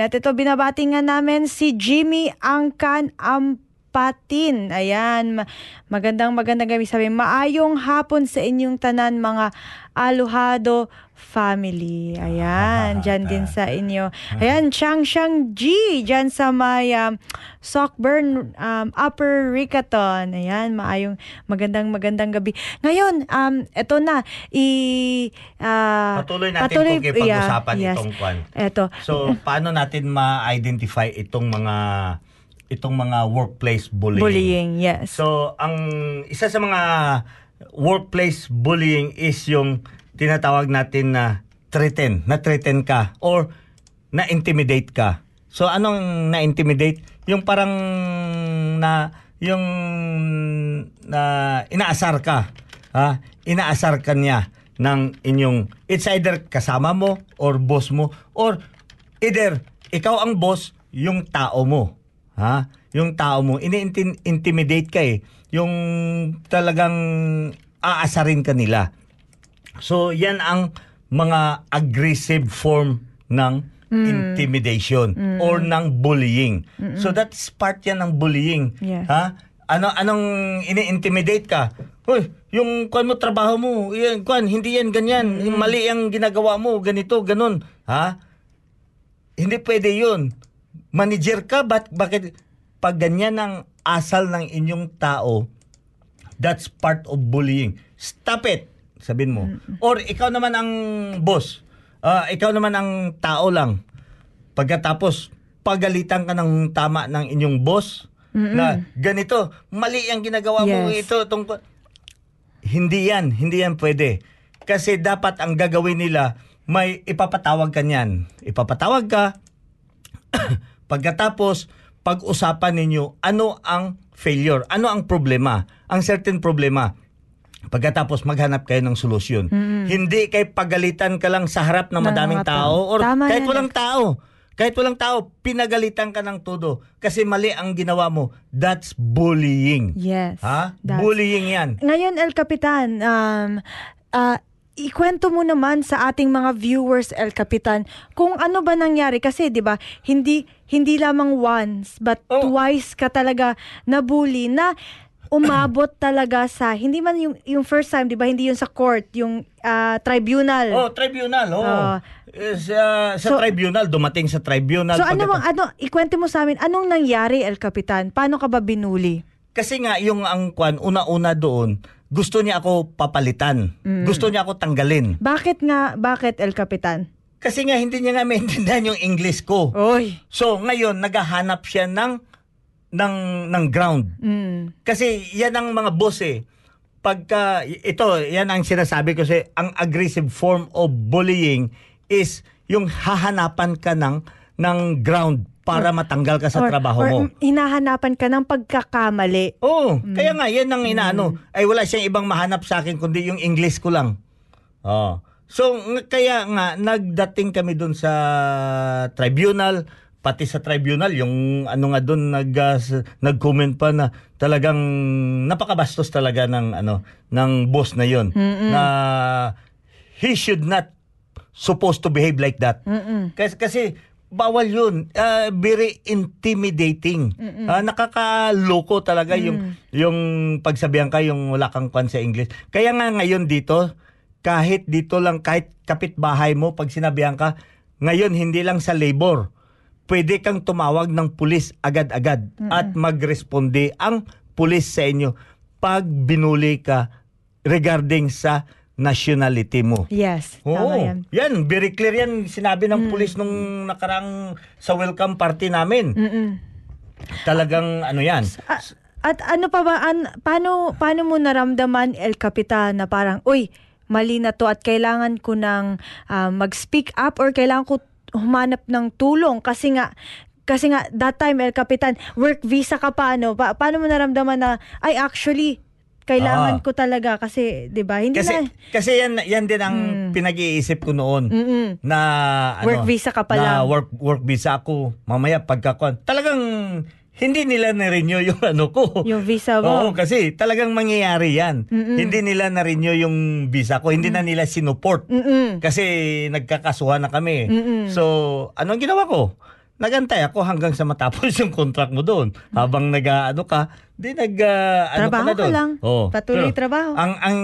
At ito binabati nga namin si Jimmy Angkan Ampatin. Ayan, ma- magandang magandang gabi sabi. Maayong hapon sa inyong tanan mga aluhado family. Ayan, dyan din sa inyo. Ayan, Chang Shang G, dyan sa may um, Sockburn um, Upper Ricaton. Ayan, maayong magandang magandang gabi. Ngayon, um, eto na, i... ah, Patuloy natin patuloy, pag-usapan yeah, yes. itong kwan. Eto. So, paano natin ma-identify itong mga itong mga workplace bullying? Bullying, yes. So, ang isa sa mga workplace bullying is yung tinatawag natin na threaten, na threaten ka or na intimidate ka. So anong na intimidate? Yung parang na yung na inaasar ka. Ha? Inaasar ka niya ng inyong it's either kasama mo or boss mo or either ikaw ang boss yung tao mo. Ha? Yung tao mo ini-intimidate ka eh. Yung talagang aasarin ka nila. So, yan ang mga aggressive form ng intimidation or ng bullying. So, that's part yan ng bullying. Yes. Ha? Ano anong ini-intimidate ka? Hoy, yung kwan mo trabaho mo, yan kwan, hindi yan ganyan. Mali ang ginagawa mo, ganito, ganun. Ha? Hindi pwede 'yun. Manager ka, bat, bakit pag ganyan ang asal ng inyong tao, that's part of bullying. Stop it, sabihin mo. Or ikaw naman ang boss. Ah, ikaw naman ang tao lang. Pagkatapos, pagalitan ka ng tama ng inyong boss na ganito, mali ang ginagawa mo Yes. ito. Itong, hindi yan, hindi yan pwede. Kasi dapat ang gagawin nila, may ipapatawag ka niyan. Ipapatawag ka, pagkatapos, pag-usapan ninyo ano ang failure, ano ang problema, ang certain problema. Pagkatapos maghanap kayo ng solusyon. Hindi kay pagalitan ka lang sa harap ng Ng madaming tao or Tama kahit yan, walang tao. Kahit walang tao, pinagalitan ka ng todo kasi mali ang ginawa mo. That's bullying. Yes. Ha? That's- Bullying yan. Ngayon, El Capitan, um, ah, ikwento mo naman sa ating mga viewers, El Capitan, kung ano ba nangyari. Kasi, di ba, hindi, hindi lamang once, but Oh. twice ka talaga nabully na umabot talaga sa hindi man yung yung first time, 'di ba? Hindi yung sa court, yung ah, tribunal. Oh, tribunal, oh. Eh, sa, sa So- tribunal, dumating sa tribunal. so ano bang ano, ikwento mo sa amin, anong nangyari El Capitan? Paano ka ba binuli? Kasi nga, yung ang kwan, una-una doon, gusto niya ako papalitan. Mm. Gusto niya ako tanggalin. Bakit nga, bakit El Capitan? Kasi nga, hindi niya nga maintindihan yung English ko. Oy. So, ngayon, naghahanap siya ng, ng, ng ground. Mm. Kasi yan ang mga boss eh. Pagka, ito, yan ang sinasabi ko kasi ang aggressive form of bullying is yung hahanapan ka ng, ng ground para matanggal ka sa Or- trabaho or mo. hinahanapan ka ng pagkakamali. Oo, kaya nga, yan ang inaano. Ay wala siyang ibang mahanap sa akin kundi yung English ko lang. Oh. So, kaya nga, nagdating kami doon sa tribunal, pati sa tribunal, yung ano nga doon, nag, s- nag-comment pa na talagang napakabastos talaga ng, ano, ng boss na yon Na he should not supposed to behave like that. Kasi, kasi bawal yun. Ah, very intimidating. Ah, nakakaloko talaga yung yung pagsabihan ka yung wala kang kwan sa English. Kaya nga ngayon dito, kahit dito lang, kahit kapitbahay mo, pag sinabihan ka, ngayon hindi lang sa labor, pwede kang tumawag ng pulis agad-agad at magresponde ang pulis sa inyo pag binuli ka regarding sa nationality mo. Yes, tama Oo. yan. Yan, very clear yan. Sinabi ng pulis nung nakarang sa welcome party namin. Mm-mm. Talagang ano yan. A- at ano pa ba, an, paano, paano mo naramdaman, El Capitan, na parang, uy, mali na to at kailangan ko ng ah, mag-speak up or kailangan ko humanap ng tulong kasi nga, kasi nga, that time, El Capitan, work visa ka pa, ano, pa, paano mo naramdaman na, ay, actually, kailangan Ah. ko talaga kasi, di ba, hindi Kasi na, kasi yan yan din ang pinag-iisip ko noon Mm-mm. na ano, Work visa ka pa na lang. work work visa ako. Mamaya pagkakuan. Talagang hindi nila na-renew yung ano ko. yung visa mo. Oo, kasi talagang mangyayari yan. Hindi nila na-renew yung visa ko. Hindi na nila sinuport. Mm-mm. Kasi nagkakasuhan na kami. Mm-mm. So, anong ginawa ko? Nagantay ako hanggang sa matapos yung contract mo doon. Habang nag-ano ka, di nag ah, ano Trabaho ka na ka doon. lang. Oo. Patuloy Pero trabaho. Ang ang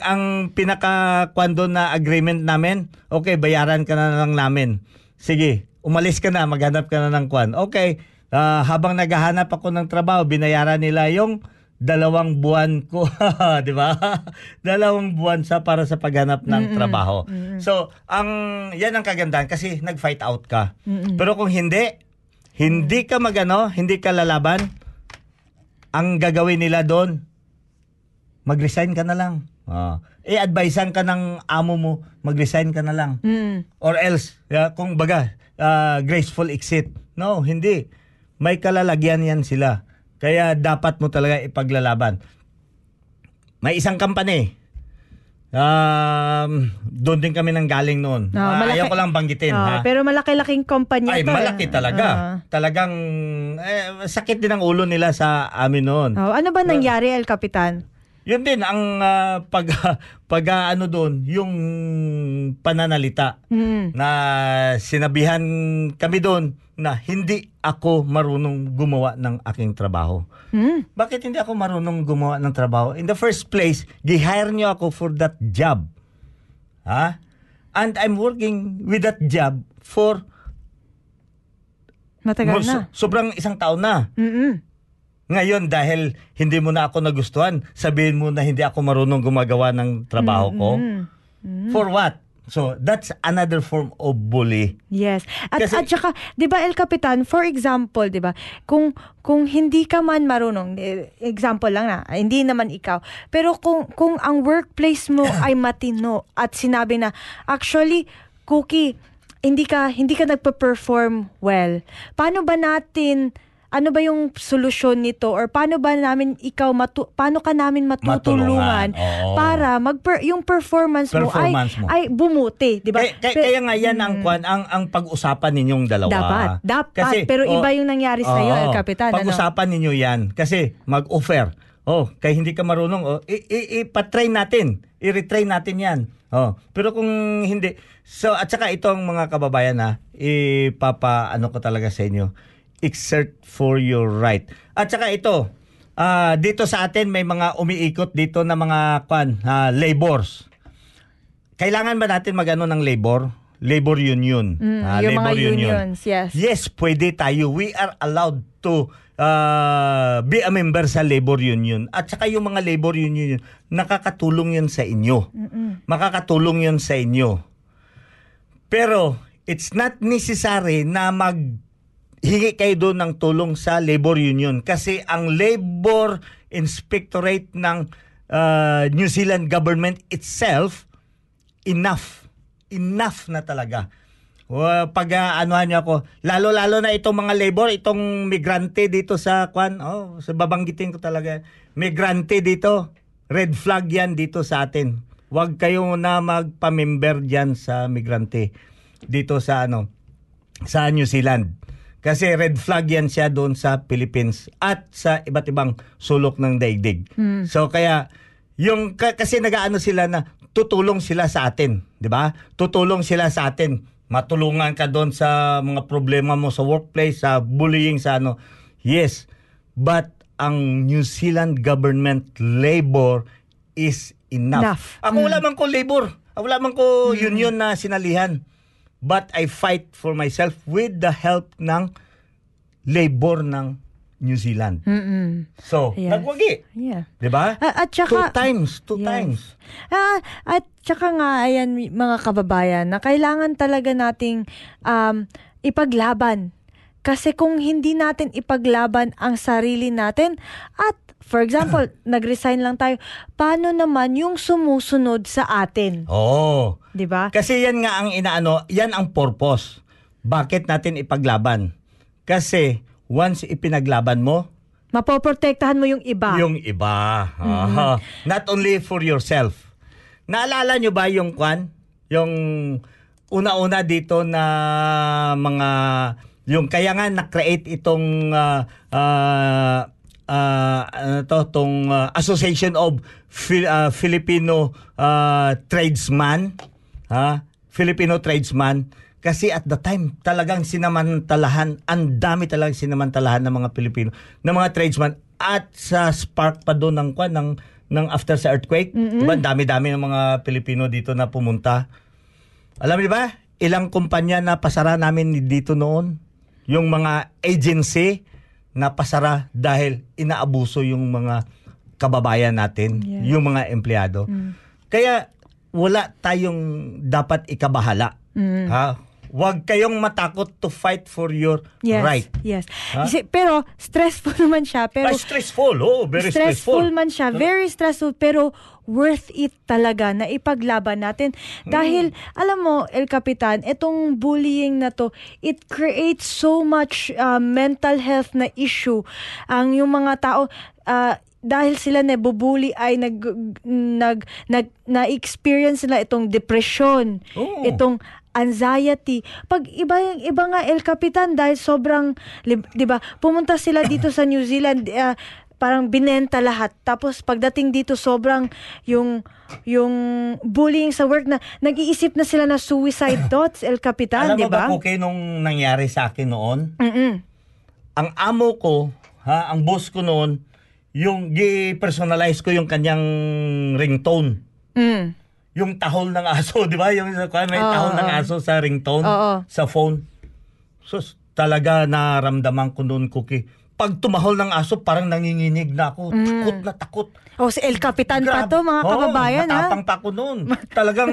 ang pinaka kwando na agreement namin, okay, bayaran ka na lang namin. Sige, umalis ka na, maghanap ka na ng kwan. Okay, ah, habang naghahanap ako ng trabaho, binayaran nila yung dalawang buwan ko, 'di ba? dalawang buwan sa para sa paghanap ng trabaho. So, ang 'yan ang kagandahan kasi nag-fight out ka. Pero kung hindi, hindi ka magano, hindi ka lalaban, ang gagawin nila doon, mag-resign ka na lang. Ah. I-advisean ka ng amo mo, mag-resign ka na lang. Mm. Or else, yeah, kung baga, ah, graceful exit. No, hindi. May kalalagyan yan sila. Kaya dapat mo talaga ipaglalaban. May isang company. Um, doon din kami nang galing noon. Ah, Ah, malaki- Ayaw ko lang banggitin. Ah, ha? pero malaki-laking kumpanya Ay, to. malaki eh. talaga. Ah. Talagang eh, sakit din ang ulo nila sa amin noon. Oh, ano ba nangyari, El Capitan? Yun din ang ah, pag pag ah, ano doon, yung pananalita Mm. na sinabihan kami doon na hindi ako marunong gumawa ng aking trabaho. Mm. Bakit hindi ako marunong gumawa ng trabaho? In the first place, gi-hire niyo ako for that job. Ha? And I'm working with that job for Matagal so- na. sobrang isang taon na. Mm-mm. Ngayon dahil hindi mo na ako nagustuhan, sabihin mo na hindi ako marunong gumagawa ng trabaho ko. For what? So that's another form of bully. Yes. At Kasi- at saka, 'di ba El Capitan, for example, 'di ba? Kung kung hindi ka man marunong, eh, example lang na, hindi naman ikaw. Pero kung kung ang workplace mo ay matino at sinabi na actually, Cookie, hindi ka hindi ka nagpe-perform well. Paano ba natin ano ba yung solusyon nito or paano ba namin ikaw matu- paano ka namin matutulungan Matulungan, oo. para mag yung performance, Performance mo mo. ay ay bumuti, 'di ba? Kaya, kaya, Pe- kaya nga yan ang kwan, ang ang pag-usapan ninyong dalawa. Dapat, dapat. Pero iba yung nangyari sa'yo, El Capitan, ano? Pag-usapan ninyo yan kasi mag-offer. Oh, kaya hindi ka marunong, oh, i- i- ipa-train natin. I-retrain natin yan. Oh, pero kung hindi, so at saka ito ang mga kababayan na ipapa ano ko talaga sa inyo, exert for your right. At saka ito, ah, dito sa atin may mga umiikot dito na mga kwan, ah, labors. Kailangan ba natin magano ng labor? Labor union. Mm, Ah, yung mga labor union. unions, yes. Yes, pwede tayo. We are allowed to uh, be a member sa labor union. At saka yung mga labor union, nakakatulong yun sa inyo. Makakatulong yun sa inyo. Pero, it's not necessary na mag hingi kayo doon ng tulong sa labor union. Kasi ang labor inspectorate ng uh, New Zealand government itself enough. Enough na talaga. Wa- pag uh, anuhan niyo ako. Lalo lalo na itong mga labor itong migrante dito sa kwan. Oh sa babanggitin ko talaga. Migrante dito. Red flag yan dito sa atin. Huwag kayo na magpa-member diyan sa migrante dito sa ano sa New Zealand. Kasi red flag yan siya doon sa Philippines at sa iba't ibang sulok ng daigdig. So kaya yung ka- kasi nagaano sila na tutulong sila sa atin, 'di ba? Tutulong sila sa atin. Matulungan ka doon sa mga problema mo sa workplace, sa bullying, sa ano. Yes, but ang New Zealand government labor is enough. Enough. Ako wala man ko labor. Wala man ko union na sinalihan. But I fight for myself with the help ng labor ng New Zealand. Mm-mm. So, Yes. nagwagi. Yeah. 'Di ba? A- at two saka- times, two Yes. times. Ah, at saka nga, ayan, mga kababayan, na kailangan talaga nating um, ipaglaban. Kasi kung hindi natin ipaglaban ang sarili natin, at for example, nag-resign lang tayo, paano naman yung sumusunod sa atin? Oo. 'Di ba? Kasi yan nga ang inaano, yan ang purpose. Bakit natin ipaglaban? Kasi once ipinaglaban mo, Mapoprotektahan mo yung iba. yung iba. Aha. Not only for yourself. Naalala nyo ba yung kwan? Yung una-una dito na mga yung kaya nga na-create itong ah, ah, ah, ano to tong ah, Association of Phil- ah, Filipino ah, Tradesman ha? Filipino Tradesman. Kasi at the time talagang sinamantalahan ang dami talagang sinamantalahan ng mga Pilipino ng mga tradesman. At sa spark pa doon ng kwan ng ng after sa earthquake diba ang dami-dami ng mga Pilipino dito na pumunta. Alam niyo ba ilang kumpanya na pasara namin dito noon? Yung mga agency na pasara dahil inaabuso yung mga kababayan natin Yeah. yung mga empleyado. Kaya wala tayong dapat ikabahala ha Huwag kayong matakot to fight for your Yes. right. Yes. Kasi- pero stressful naman siya, pero Ay, stressful, oh, very stressful. man siya, very stressful, pero worth it talaga na ipaglaban natin. Dahil, Mm. alam mo, El Capitan, itong bullying na to, it creates so much uh, mental health na issue. Ang yung mga tao, uh, dahil sila nabubuli ay nag nag nag na-experience nila itong depression, Oo. itong anxiety. Pag iba yung iba nga El Capitan dahil sobrang 'di ba? Pumunta sila dito sa New Zealand ah, parang binenta lahat. Tapos pagdating dito sobrang yung yung bullying sa work na nag-iisip na sila na suicide thoughts El Capitan, Alam 'di mo ba, ba? Kuki, nung nangyari sa akin noon, Mm-mm. ang amo ko, ha, ang boss ko noon, yung gi-personalize ko yung kanyang ringtone. Mm. Yung tahol ng aso, di ba? Yung sa may Oo, tahol ng oo. aso sa ringtone, Oo. sa phone. So, talaga naramdaman ko noon, Kuki. Pag tumahol ng aso, parang nanginginig na ako. Takot na takot. Oh, si El Capitan pa Grabe. to, mga kababayan, ha? matapang pa ako noon. Talagang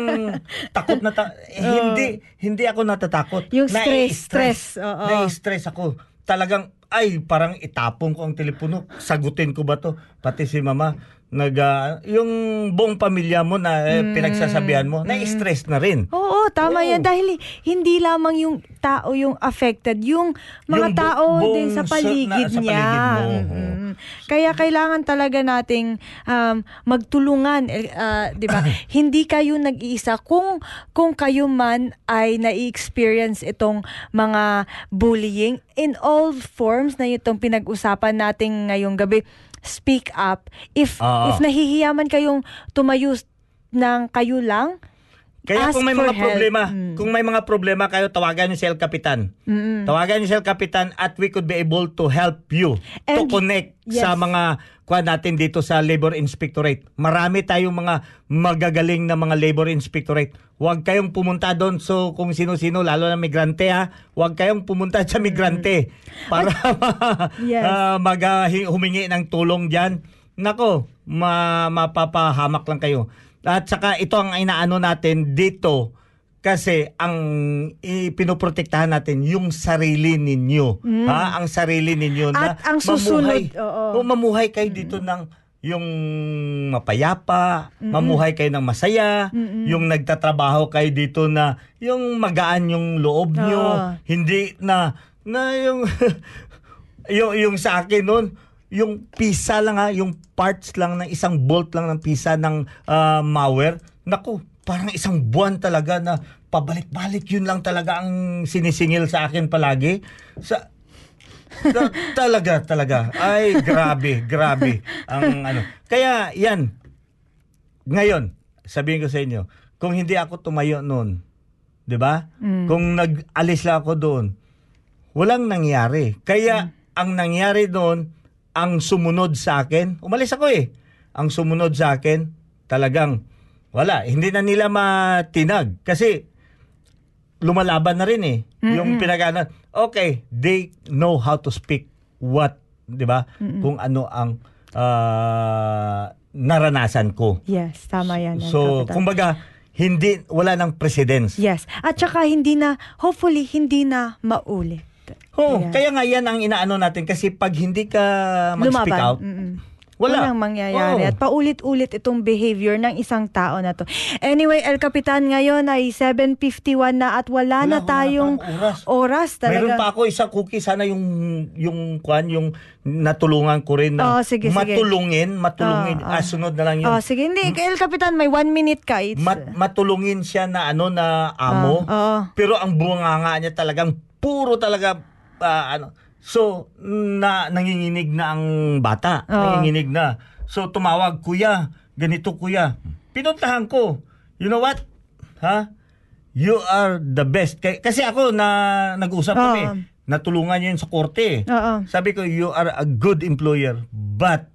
takot na ta- eh, hindi hindi ako natatakot. Yung stress, Nai-stress. stress, oo. Nai-stress ako. Talagang ay parang itapon ko ang telepono. Sagutin ko ba to? Pati si mama nag ah, yung buong pamilya mo na eh, Mm. pinagsasabihan mo, na-stress na rin. Oo, tama Oo. yan. Dahil hindi lamang yung tao yung affected, yung mga Yung tao din sa paligid na- sa niya. paligid mo. Mm-mm. Kaya kailangan talaga nating um, magtulungan, eh, ah, 'di ba? hindi kayo nag-iisa kung kung kayo man ay na-experience itong mga bullying in all forms na itong pinag-usapan natin ngayong gabi. Speak up. If Oo. if nahihiya man kayong tumayo ng kayo lang, Kaya Ask kung may mga help. problema, Mm. kung may mga problema kayo, tawagan niyo si El Capitan. Tawagan niyo si El Capitan at we could be able to help you to And- connect yes. sa mga kuha natin dito sa Labor Inspectorate. Marami tayong mga magagaling na mga Labor Inspectorate. Huwag kayong pumunta doon so kung sino-sino lalo na migrante ha, huwag kayong pumunta sa migrante para Yes. ah, mag ah, hi- humingi ng tulong diyan. Nako, ma mapapahamak lang kayo. At saka ito ang inaano natin dito kasi ang ipinoprotektahan natin yung sarili ninyo. Ha? Ang sarili ninyo na Mm. At ang susunod, mamuhay. oo. Mamuhay kayo dito ng yung mapayapa, mamuhay kayo ng masaya, yung nagtatrabaho kayo dito na yung magaan yung loob nyo, Oo. hindi na na yung yung yung sa akin noon yung pisa lang ha, yung parts lang ng isang bolt lang ng pisa ng ah, malware. Naku, parang isang buwan talaga na pabalik-balik yun lang talaga ang sinisingil sa akin palagi. Sa Ta- talaga, talaga. Ay, grabe, grabe. Ang ano. Kaya, yan. Ngayon, sabihin ko sa inyo, kung hindi ako tumayo noon, 'di ba? Kung nag-alis lang ako doon, walang nangyari. Kaya ang nangyari doon, ang sumunod sa akin, umalis ako eh. Ang sumunod sa akin, talagang wala, hindi na nila matinag kasi lumalaban na rin eh. Yung pinagana, okay, they know how to speak what, 'di ba? Kung ano ang ah, naranasan ko. Yes, tama yan. So, Capitan. kumbaga, hindi wala nang precedence. Yes. At saka hindi na, hopefully, hindi na maulit. Oo, Yes. kaya nga yan ang inaano natin kasi pag hindi ka mag-speak Lumaban. out, Mm-mm. Wala. Walang mangyayari. Oo. At paulit-ulit itong behavior ng isang tao na to. Anyway, El Capitan, ngayon ay 7.51 na at wala, Wala, na wala tayong pang oras. oras talaga. Mayroon pa ako isang cookie sana yung yung kwan yung natulungan ko rin na Oo, sige, sige. matulungin, matulungin. Oo, ah, sunod na lang yun. Oh, sige, hindi. El Capitan, may one minute ka. It's, Mat- matulungin siya na ano na amo. Ah, oo. Pero ang bunganga niya talagang puro talaga ah, ano. So na nanginginig na ang bata. Oo. Nanginginig na. So tumawag, "Kuya, ganito kuya." Pinuntahan ko. You know what? Ha? You are the best. Kay- Kasi ako na nag-usap Oo. kami. Natulungan niya yun sa korte. Oo. Sabi ko, you are a good employer, but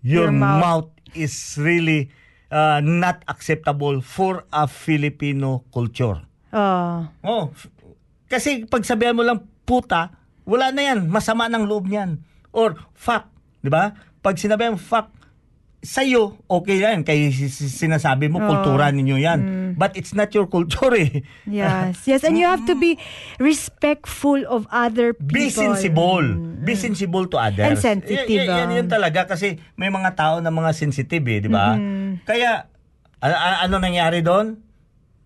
your, Your mouth. mouth. is really uh, not acceptable for a Filipino culture. Oh. Oh, f- kasi pag sabihan mo lang puta, wala na yan, masama ng loob niyan. Or fuck, 'di ba? Pag sinabi mo fuck, sa'yo, okay yan. Si- sinasabi mo, Oo. kultura ninyo yan. But it's not your culture eh. Yes. Yes. And you have to be respectful of other people. Be sensible. Be sensible to others. And sensitive, Y- y- yan, ah. yan talaga kasi may mga tao na mga sensitive eh, di ba? Kaya, a- a- ano nangyari doon?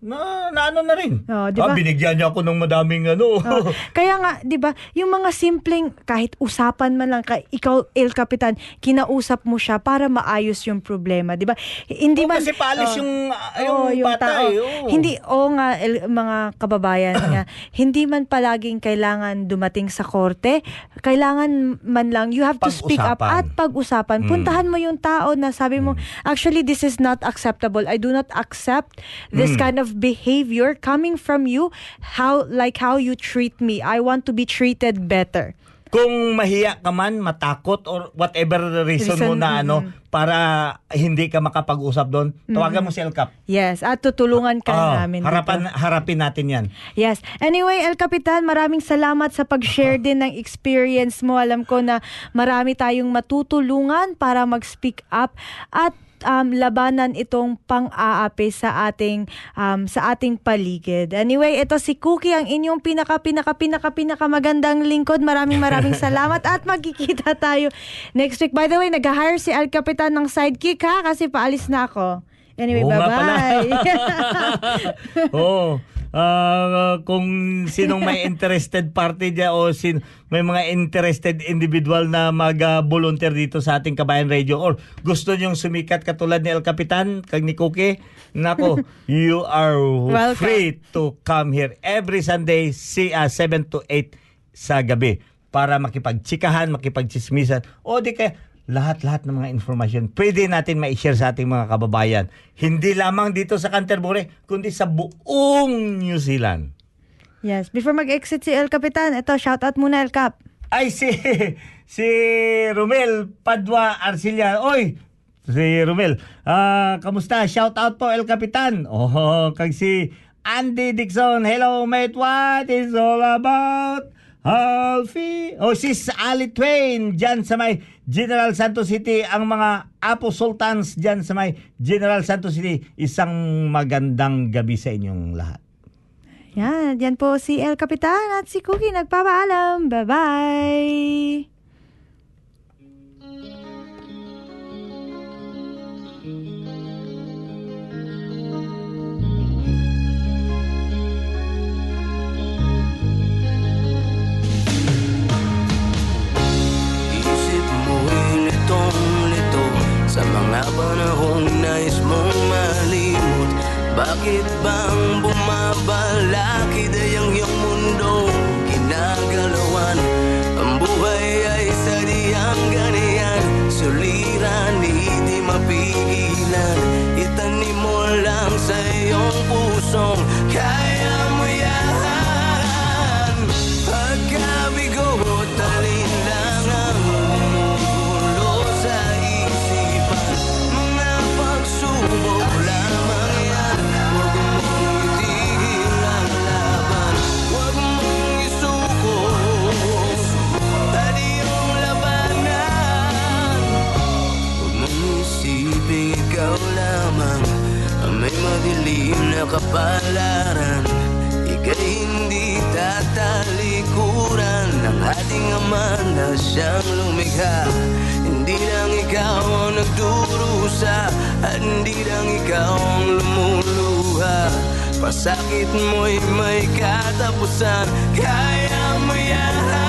Na, na ano na rin. Oh, di Ah, binigyan niya ako ng madaming ano. Oh, kaya nga, 'di ba, yung mga simpleng kahit usapan man lang ka, ikaw El Capitan, kinausap mo siya para maayos yung problema, 'di ba? Hindi Oh, man kasi paalis oh, yung, ah, yung bata tao. eh, oo. Hindi o nga El- mga kababayan nga, hindi man palaging kailangan dumating sa korte, kailangan man lang you have to speak up at pag-usapan. Puntahan mo yung tao na sabi mo, actually this is not acceptable. I do not accept this kind of behavior coming from you how like how you treat me. I want to be treated better. Kung mahiya ka man, matakot or whatever the reason, mo Reason, na ano para hindi ka makapag-usap doon, tawagan mo si El Cap. Yes, at tutulungan ka Oo, namin harapan dito. harapin natin 'yan. Yes. Anyway, El Capitan, maraming salamat sa pag-share din ng experience mo. Alam ko na marami tayong matutulungan para mag-speak up at um, labanan itong pang-aapi sa ating um, sa ating paligid. Anyway, ito si Cookie ang inyong pinaka pinaka pinaka pinaka magandang lingkod. Maraming maraming salamat at magkikita tayo next week. By the way, nag-hire si El Capitan ng sidekick ha kasi paalis na ako. Anyway, Oo bye-bye. Oo. Ah, kung sinong may interested party dyan o sin, may mga interested individual na mag-volunteer dito sa ating Kabayan Radio or gusto nyong sumikat katulad ni El Capitan, kag ni Cookie, nako, you are Welcome. free to come here every Sunday si, ah, 7 to 8 sa gabi para makipagtsikahan, makipagchismisan o di kaya lahat-lahat ng mga informasyon pwede natin ma-share sa ating mga kababayan. Hindi lamang dito sa Canterbury, kundi sa buong New Zealand. Yes. Before mag-exit si El Capitan, ito, shout out muna El Cap. Ay, si, si Romel Padua Arcilla. Oy, si Romel. Ah, kamusta? Shout out po El Capitan. Oh, kag si Andy Dixon. Hello, mate. What is all about? Alfie. Oh, si Ali Twain dyan sa may General Santos City. Ang mga Apo Sultans dyan sa may General Santos City. Isang magandang gabi sa inyong lahat. Yan, yan po si El Capitan at si Cookie nagpapaalam. Bye-bye! Mga panahong nais mong malimot Bakit bang bumabalakid ay ang iyong mundo Ginagalawan? Ang buhay ay sadyang ganyan Suliran, hindi mapigilan. Itanim mo lang sa iyong pusong madilim na kapalaran. Ika'y hindi tatalikuran. Ng ating ama na siyang lumikha. Hindi lang ikaw ang nagdurusa At hindi lang ikaw ang lumuluha. Pasakit mo'y may katapusan Kaya mo yan